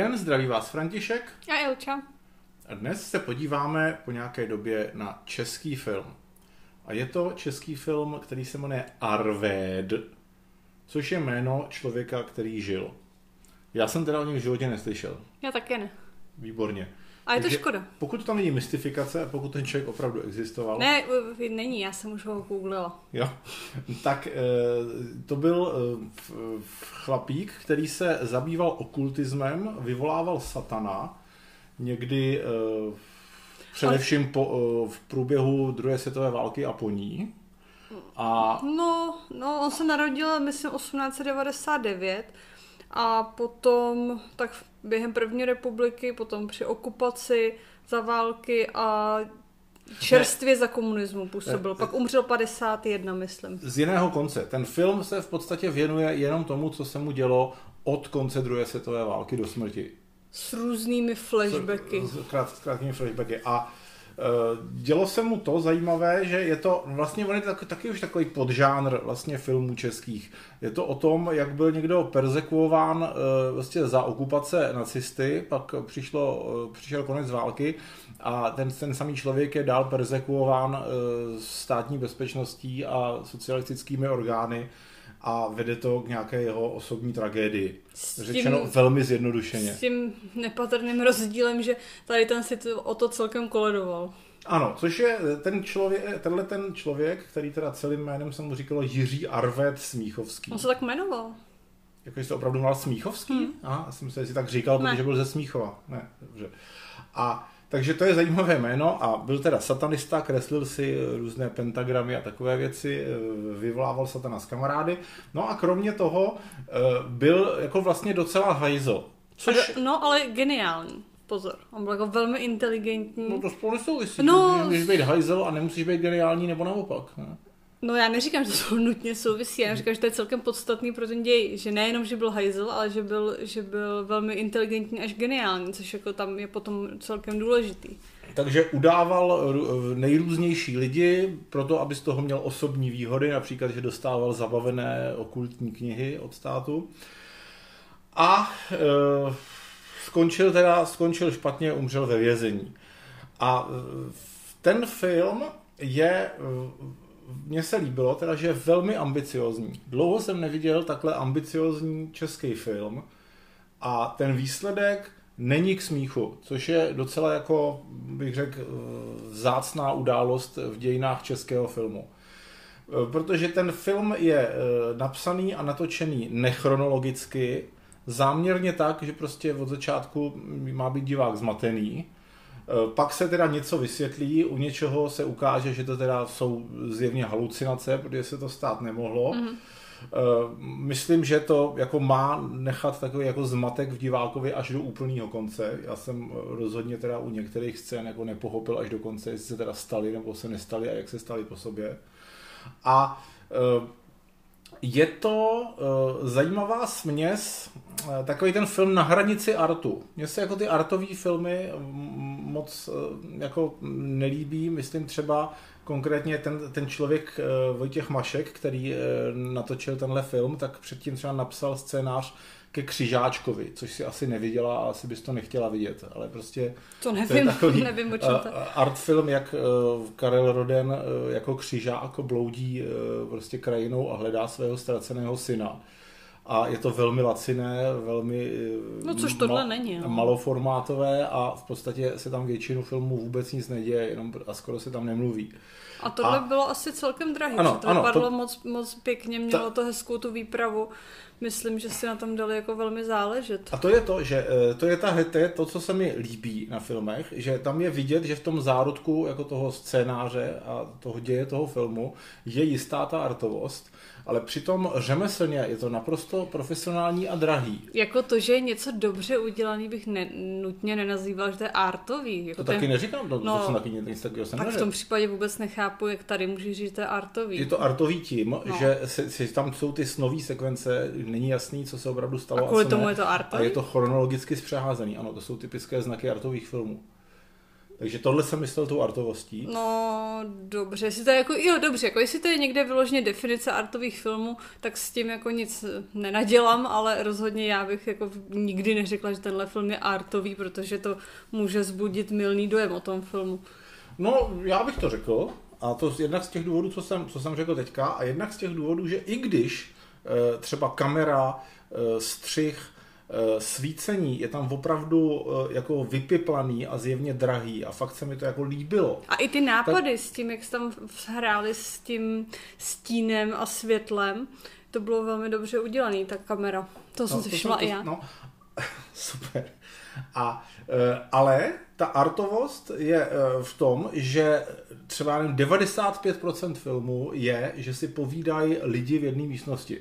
den, zdraví vás František. A Ilča. A dnes se podíváme po nějaké době na český film. A je to český film, který se jmenuje Arvéd, což je jméno člověka, který žil. Já jsem teda o něm v životě neslyšel. Já také ne. Výborně. A je to škoda. Pokud to není mystifikace, pokud ten člověk opravdu existoval, Ne, není, já jsem už ho googlila. Jo. Tak eh, to byl eh, chlapík, který se zabýval okultismem, vyvolával satana, někdy eh, především po, v průběhu druhé světové války a po ní. A No, no, on se narodil, myslím, 1899 a potom, tak během první republiky, potom při okupaci, za války a čerstvě za komunismu působil. Ne. Pak umřel 51, myslím. z jiného konce. Ten film se v podstatě věnuje jenom tomu, co se mu dělo od konce druhé světové války do smrti. S různými flashbacky. S, krát, s krátkými flashbacky. A dělo se mu to zajímavé, že je to vlastně on je taky, taky už takový podžánr vlastně filmů českých. Je to o tom, jak byl někdo persekuován e, vlastně za okupace nacisty, pak přišlo, e, přišel konec války a ten, ten samý člověk je dál persekuován státní bezpečností a socialistickými orgány a vede to k nějaké jeho osobní tragédii. S Řečeno tím- velmi zjednodušeně. S tím nepatrným rozdílem, že tady ten si to, o to celkem koledoval. Ano, což je ten člověk, tenhle ten člověk, který teda celým jménem jsem mu říkal Jiří Arvet Smíchovský. On se tak jmenoval. Jako jste opravdu mal Smíchovský? Hmm. Aha, já jsem si si tak říkal, Ne. protože byl ze Smíchova. Ne, dobře. A takže to je zajímavé jméno a byl teda satanista, kreslil si různé pentagramy a takové věci, eh, vyvolával satana z kamarády. No a kromě toho eh, byl jako vlastně docela hajzo. Což, No, ale geniální. Pozor, on byl jako velmi inteligentní. no to spolu nesouvisí. No. No. Můžeš být hajzel a nemusíš být geniální nebo naopak. Ne? No já neříkám, že to nutně souvisí, já říkám, že to je celkem podstatný pro ten děj, že nejenom, že byl hajzel, ale že byl, že byl velmi inteligentní až geniální, což jako tam je potom celkem důležitý. Takže udával nejrůznější lidi proto, aby z toho měl osobní výhody, například, že dostával zabavené okultní knihy od státu. A e, skončil teda, skončil špatně, umřel ve vězení. A e, ten film je, mně se líbilo, teda, že je velmi ambiciozní. Dlouho jsem neviděl takhle ambiciozní český film a ten výsledek není k smíchu, což je docela jako, bych řekl, eh, vzácná událost v dějinách českého filmu. Eh, Protože ten film je eh, napsaný a natočený nechronologicky, záměrně tak, že prostě od začátku má být divák zmatený, pak se teda něco vysvětlí, u něčeho se ukáže, že to teda jsou zjevně halucinace, protože se to stát nemohlo. Mm-hmm. Myslím, že to jako má nechat takový jako zmatek v divákovi až do úplného konce. Já jsem eh, rozhodně teda u některých scén jako nepochopil až do konce, jestli se teda stali nebo se nestali a jak se stali po sobě. A eh, je to uh, zajímavá směs, uh, takový ten film na hranici artu. Mně se jako ty artové filmy moc uh, jako nelíbí, myslím třeba konkrétně ten, ten člověk uh, Vojtěch Mašek, který uh, natočil tenhle film, tak předtím třeba napsal scénář ke Křižáčkovi, což si asi neviděla a asi bys to nechtěla vidět, ale prostě To to je nevím, takový nevím o čem to uh, art film, jak uh, Karel Roden jako křižák bloudí prostě krajinou a hledá svého ztraceného syna. A je to velmi laciné, velmi No, což tohle není, no. maloformátové a v podstatě se tam většinu filmů vůbec nic neděje jenom, a skoro se tam nemluví. A tohle A- bylo asi celkem drahé, Ano, ano, to ano, to- moc, moc pěkně, mělo to hezkou tu výpravu. Myslím, že si na tom dali jako velmi záležet. A to je to, že eh, to je, ta, to je to, co se mi líbí na filmech, že tam je vidět, že v tom zárodku jako toho scénáře a toho děje toho filmu je jistá ta artovost, ale přitom řemeslně je to naprosto profesionální a drahý. Jako to, že je něco dobře udělaný, bych ne, nutně nenazýval, že to je artový. Jako To ten- taky neříkám, to, No, to jsem taky nic takového jsem Tak v neřekl. tom případě vůbec nechápu, jak tady můžeš říct, že to je artový. Je to artový tím, No. že se, se, tam jsou ty snové sekvence, není jasný, co se opravdu stalo A kvůli co tomu ne. je to artový? A je to chronologicky zpřeházený, ano, to jsou typické znaky artových filmů. Takže tohle jsem myslel tou artovostí. No, dobře, jestli to je jako, jo, dobře, jako jestli to je někde vyloženě definice artových filmů, tak s tím jako nic nenadělám, ale rozhodně já bych jako nikdy neřekla, že tenhle film je artový, protože to může zbudit milný dojem o tom filmu. No, já bych to řekl, a to jednak z těch důvodů, co jsem, co jsem řekl teďka, a jednak z těch důvodů, že i když třeba kamera, e, střih, e, svícení je tam opravdu jako vypiplaný a zjevně drahý a fakt se mi to jako líbilo. A i ty nápady tak... s tím, jak se tam hráli s tím stínem a světlem, to bylo velmi dobře udělané, ta kamera. To no, jsem si všimla i já. No, super. A, ale ta artovost je v tom, že třeba nevím, 95% filmů je, že si povídají lidi v jedné místnosti.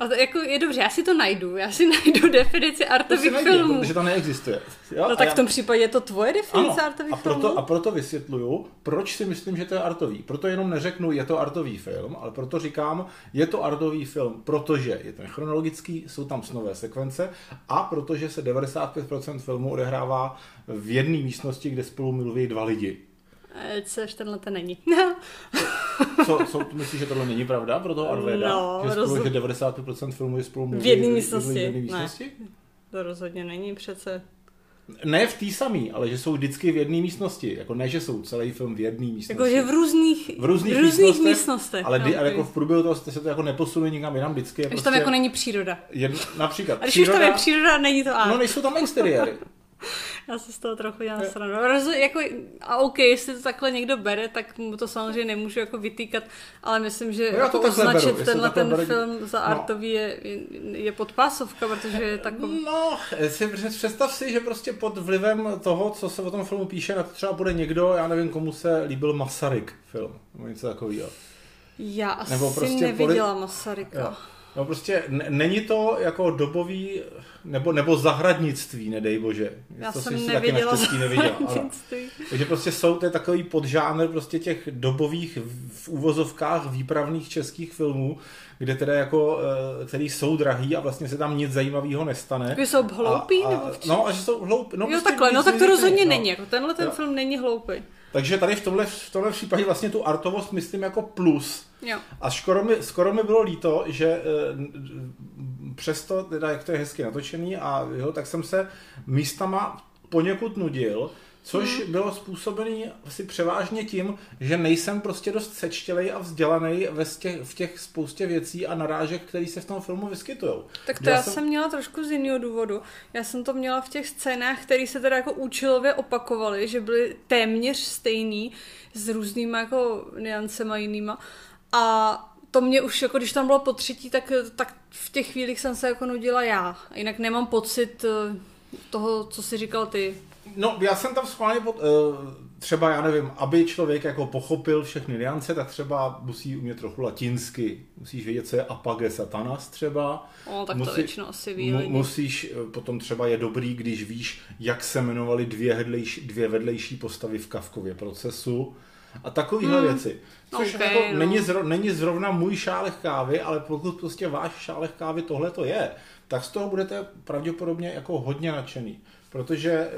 A to jako je dobře, já si to najdu. Já si najdu definici artových to filmů. Protože to neexistuje. Jo? No tak já... v tom případě je to tvoje definice ano, artových a proto, filmů? A proto vysvětluju, proč si myslím, že to je artový. Proto jenom neřeknu, je to artový film, ale proto říkám, je to artový film, protože je ten chronologický, jsou tam snové sekvence a protože se 95% filmu odehrává v jedné místnosti, kde spolu mluví dva lidi. Eh, což tenhle to není. co, co myslíš, že tohle není pravda pro toho Arveda? No, že, spolu, že 95% filmů je spolu v jedné místnosti. V místnosti? Ne, to rozhodně není přece. Ne v té samé, ale že jsou vždycky v jedné místnosti. Jako ne, že jsou celý film v jedné místnosti. Jako, že v různých, v různých, v různých místnostech, místnostech. Ale, no, ale jako v průběhu toho se to jako neposunuje nikam jinam vždycky. Je prostě tam jako není příroda. Jedno, například. A když příroda, už tam je příroda, není to art. No nejsou tam exteriéry. Já se z toho trochu dělám stranu. Roz, jako, a OK, jestli to takhle někdo bere, tak mu to samozřejmě nemůžu jako vytýkat, ale myslím, že no jako označit beru. tenhle ten bere... film za no. artový je, je, je podpásovka, protože je takový... No, si představ si, že prostě pod vlivem toho, co se o tom filmu píše, na to třeba bude někdo, já nevím, komu se líbil Masaryk film, nebo něco takového. Já asi Nebo prostě neviděla poli... Masaryka. Jo. No prostě n- není to jako dobový nebo, nebo zahradnictví, nedej bože. Já to jsem si neviděla taky neviděla. Takže prostě jsou to takový podžánr prostě těch dobových v úvozovkách výpravných českých filmů, kde teda jako, eh, který jsou drahý a vlastně se tam nic zajímavého nestane. Že jsou hloupí? A, a, nebo no a že jsou hloupí. No, jo, prostě takhle, no tak to rozhodně no. není. Jako tenhle ten jo. film není hloupý. Takže tady v tomhle, v tomhle případě vlastně tu artovost myslím jako plus. Jo. A skoro mi, skoro mi bylo líto, že e, přesto, teda jak to je hezky natočený, a jo, tak jsem se místama poněkud nudil, Což hmm. bylo způsobené asi převážně tím, že nejsem prostě dost sečtělej a vzdělaný ve těch, v těch spoustě věcí a narážek, které se v tom filmu vyskytují. Tak to já, já jsem... jsem měla trošku z jiného důvodu. Já jsem to měla v těch scénách, které se teda jako účelově opakovaly, že byly téměř stejný s různýma jako niancema jinýma. A to mě už, jako když tam bylo po třetí, tak, tak v těch chvílích jsem se jako nudila já. Jinak nemám pocit eh, toho, co jsi říkal ty. No, já jsem tam schválně pod, uh, třeba, já nevím, aby člověk jako pochopil všechny niance, tak třeba musí umět trochu latinsky. Musíš vědět, co je apage satanas třeba. O, tak Musí, to většinou asi ví mu, Musíš, eh, potom třeba je dobrý, když víš, jak se jmenovaly dvě, hedlejší, dvě vedlejší postavy v Kavkově procesu a takovéhle hmm. věci. Což okay, jako no. není, zro, není zrovna můj šálech kávy, ale pokud prostě váš šálech kávy tohle to je, tak z toho budete pravděpodobně jako hodně nadšený. Protože e,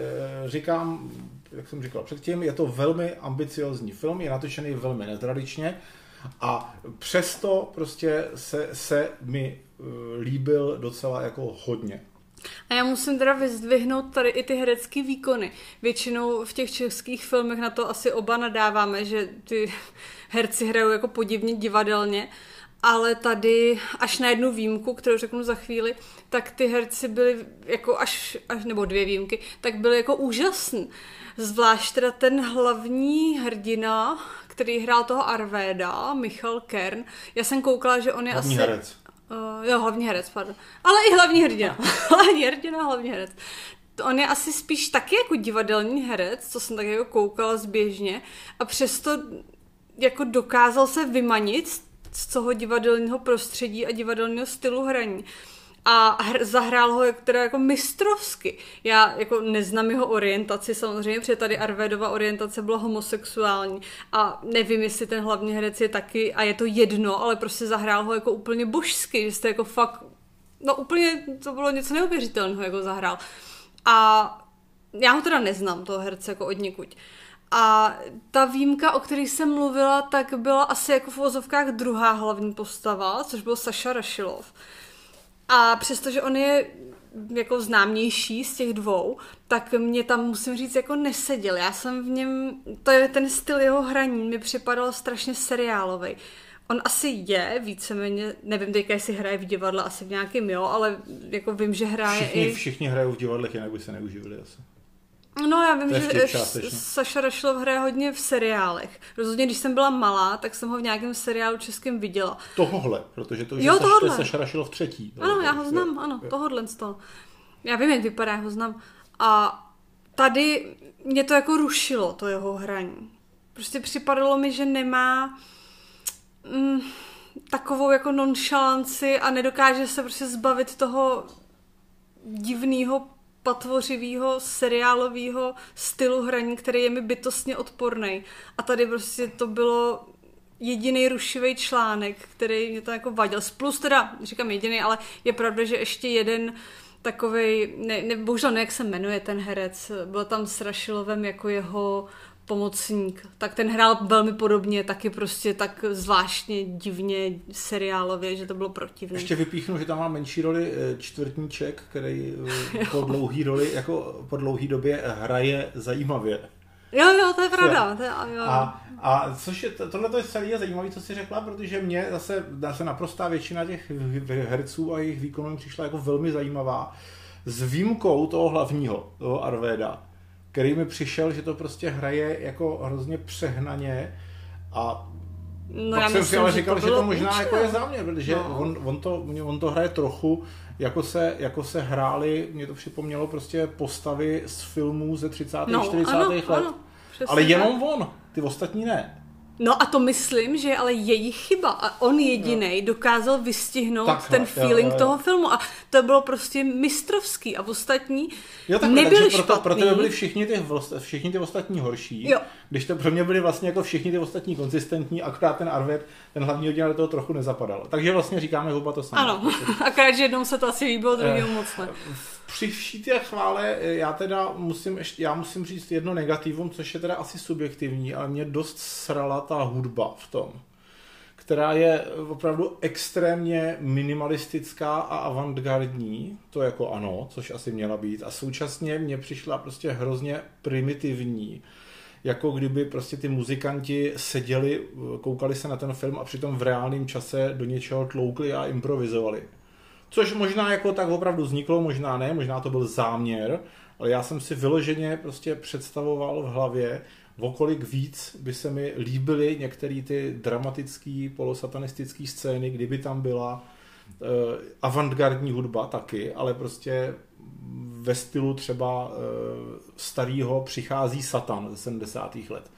říkám, jak jsem říkal předtím, je to velmi ambiciozní film, je natočený velmi netradičně a přesto prostě se, se mi e, líbil docela jako hodně. A já musím teda vyzdvihnout tady i ty herecké výkony. Většinou v těch českých filmech na to asi oba nadáváme, že ty herci hrajou jako podivně divadelně, ale tady až na jednu výjimku, kterou řeknu za chvíli, tak ty herci byli jako až, až nebo dvě výjimky, tak byly jako úžasný. Zvlášť teda ten hlavní hrdina, který hrál toho Arvéda, Michal Kern. Já jsem koukala, že on je hlavní asi... Herec. Uh, jo, hlavní herec, pardon. Ale i hlavní hrdina. hlavní hrdina, hlavní herec. On je asi spíš taky jako divadelní herec, co jsem tak jako koukala zběžně a přesto jako dokázal se vymanit z toho divadelního prostředí a divadelního stylu hraní a hr, zahrál ho teda jako mistrovsky. Já jako neznám jeho orientaci samozřejmě, protože tady Arvédova orientace byla homosexuální a nevím, jestli ten hlavní herec je taky a je to jedno, ale prostě zahrál ho jako úplně božsky, že jste jako fakt, no úplně to bylo něco neuvěřitelného, jako zahrál. A já ho teda neznám, toho herce, jako od někuď. A ta výjimka, o které jsem mluvila, tak byla asi jako v uvozovkách druhá hlavní postava, což byl Saša Rašilov. A přestože on je jako známější z těch dvou, tak mě tam musím říct jako neseděl. Já jsem v něm, to je ten styl jeho hraní, mi připadal strašně seriálový. On asi je víceméně, nevím teďka, jestli hraje v divadle, asi v nějakém jo, ale jako vím, že hraje všichni, i... Všichni hrajou v divadlech, jinak by se neuživili asi. No já vím, že Saša Rašlov hraje hodně v seriálech. Rozhodně, když jsem byla malá, tak jsem ho v nějakém seriálu českém viděla. Tohle, protože to jo, je tohle. Saša Rašlov třetí. Ano, já ho znám, ano, jo. tohohle z toho. Já vím, jak vypadá, já ho znám. A tady mě to jako rušilo, to jeho hraní. Prostě připadalo mi, že nemá mm, takovou jako nonchalanci a nedokáže se prostě zbavit toho divného patvořivého seriálového stylu hraní, který je mi bytostně odporný. A tady prostě to bylo jediný rušivý článek, který mě to jako vadil. Plus teda, říkám jediný, ale je pravda, že ještě jeden takový, ne, ne, bohužel ne, jak se jmenuje ten herec, byl tam s Rašilovem jako jeho pomocník, tak ten hrál velmi podobně, taky prostě tak zvláštně divně seriálově, že to bylo protivné. Ještě vypíchnu, že tam má menší roli eh, čtvrtníček, který eh, po dlouhý roli, jako po dlouhý době hraje zajímavě. Jo, jo, to je pravda. To je, jo. A, a což je, tohle to je celý zajímavé, co jsi řekla, protože mě zase, zase naprostá většina těch herců a jejich výkonů přišla jako velmi zajímavá. S výjimkou toho hlavního, toho Arvéda, který mi přišel, že to prostě hraje jako hrozně přehnaně a No, pak já jsem si ale říkal, že to, že to možná účel. jako je záměr, protože no. on, on, to, on to hraje trochu, jako se, jako se hráli, mě to připomnělo prostě postavy z filmů ze 30. No, 40. Ano, let. Ano, ale jenom on, ty ostatní ne. No a to myslím, že ale jejich chyba. A on jediný dokázal vystihnout Takhle, ten feeling jo, jo, jo. toho filmu. A to bylo prostě mistrovský. A ostatní jo, takhle, nebyli takže proto, špatný. proto byli všichni ty, všichni ty ostatní horší. Jo. Když to pro mě byli vlastně jako všichni ty ostatní konzistentní, akorát ten Arvet, ten hlavní oddíl do toho trochu nezapadal. Takže vlastně říkáme huba to samé. Ano, akorát, že jednou se to asi líbilo, druhým eh, moc ne při vší té chvále eh, já teda musím, ještě, já musím říct jedno negativum, což je teda asi subjektivní, ale mě dost srala ta hudba v tom která je opravdu extrémně minimalistická a avantgardní, to jako ano, což asi měla být, a současně mě přišla prostě hrozně primitivní, jako kdyby prostě ty muzikanti seděli, koukali se na ten film a přitom v reálném čase do něčeho tloukli a improvizovali. Což možná jako tak opravdu vzniklo, možná ne, možná to byl záměr, ale já jsem si vyloženě prostě představoval v hlavě, okolik víc by se mi líbily některé ty dramatické polosatanistické scény, kdyby tam byla uh, avantgardní hudba taky, ale prostě ve stylu třeba uh, starého přichází Satan ze 70. let.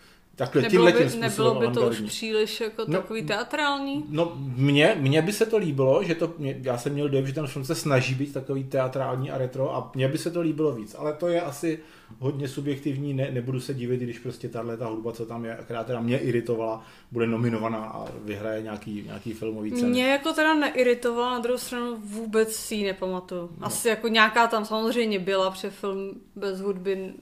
Takhle nebylo by, nebylo by to už příliš jako no, takový teatrální? No, mně, mně by se to líbilo, že to, mě, já jsem měl dojem, že ten film se snaží být takový teatrální a retro a mně by se to líbilo víc, ale to je asi hodně subjektivní, ne, nebudu se divit, když prostě tahle ta hudba, co tam je, která teda mě iritovala, bude nominovaná a vyhraje nějaký, nějaký filmový ceny. Mě jako teda neiritovala, na druhou stranu vůbec si ji nepamatuju. No. Asi jako nějaká tam samozřejmě byla, protože film bez hudby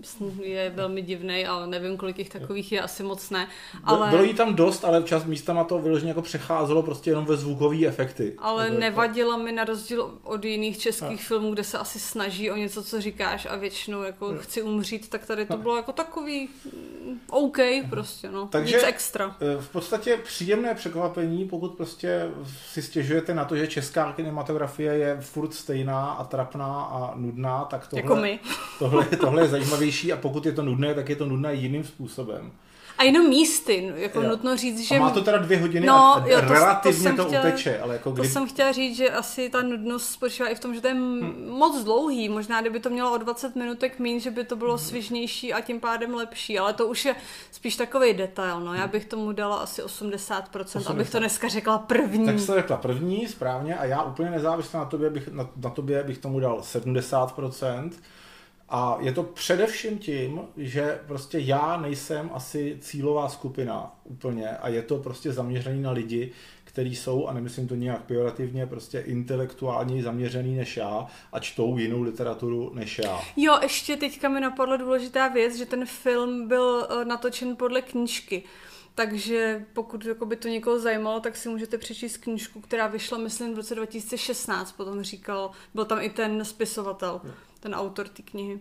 je velmi divný, ale nevím, kolik jich takových je, asi moc ne. Ale... Bylo jí tam dost, ale čas místama to vyloženě jako přecházelo prostě jenom ve zvukové efekty. Ale jako... nevadila mi na rozdíl od jiných českých a. filmů, kde se asi snaží o něco, co říkáš a většinou jako chci umřít, tak tady to bylo jako takový mm, OK prostě, no. Takže Nic extra. Eh, v podstatě příjemné překvapení, pokud prostě si stěžujete na to, že česká kinematografie je furt stejná a trapná a nudná, tak tohle, jako my. tohle, tohle je zajímavější a pokud je to nudné, tak je to nudné jiným způsobem. A jenom místy, jako jo. nutno říct, že... A má to teda dvě hodiny no, a jo, to, relativně to, to chtěla, uteče, ale jako kdy... To jsem chtěla říct, že asi ta nudnost spočívá i v tom, že to je hmm. moc dlouhý. Možná, kdyby to mělo o 20 minutek méně, že by to bylo hmm. svižnější a tím pádem lepší. Ale to už je spíš takový detail. No. Já bych tomu dala asi 80%, 80%. abych to dneska řekla první. Tak jste řekla první, správně. A já úplně nezávisle na tobě bych, na, na tobě bych tomu dal 70%. A je to především tím, že prostě já nejsem asi cílová skupina úplně a je to prostě zaměřený na lidi, který jsou, a nemyslím to nějak pejorativně, prostě intelektuálně zaměřený než já a čtou jinou literaturu než já. Jo, ještě teďka mi napadla důležitá věc, že ten film byl eh, natočen podle knížky. Takže pokud jako by to někoho zajímalo, tak si můžete přečíst knížku, která vyšla, myslím, v roce 2016, potom říkal, byl tam i ten spisovatel, ten autor té knihy.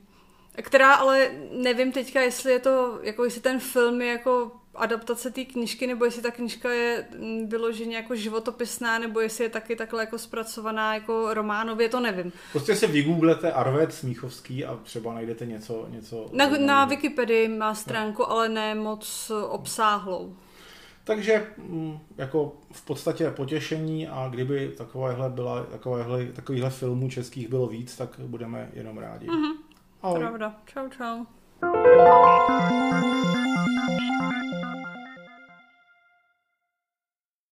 Která ale nevím teďka, jestli je to, jako jestli ten film je jako adaptace té knížky, nebo jestli ta knížka je mm, vyloženě jako životopisná, nebo jestli je taky takhle jako zpracovaná jako románově, to nevím. Prostě si vygooglete Arvet Smíchovský a třeba najdete něco. něco na, na Wikipedii má stránku, no. ale ne moc obsáhlou. Takže mm, jako v podstatě potěšení a kdyby takovéhle byla, takovéhle, takovýchhle filmů českých bylo víc, tak budeme jenom rádi. Mm-hmm. Pravda. Čau, čau.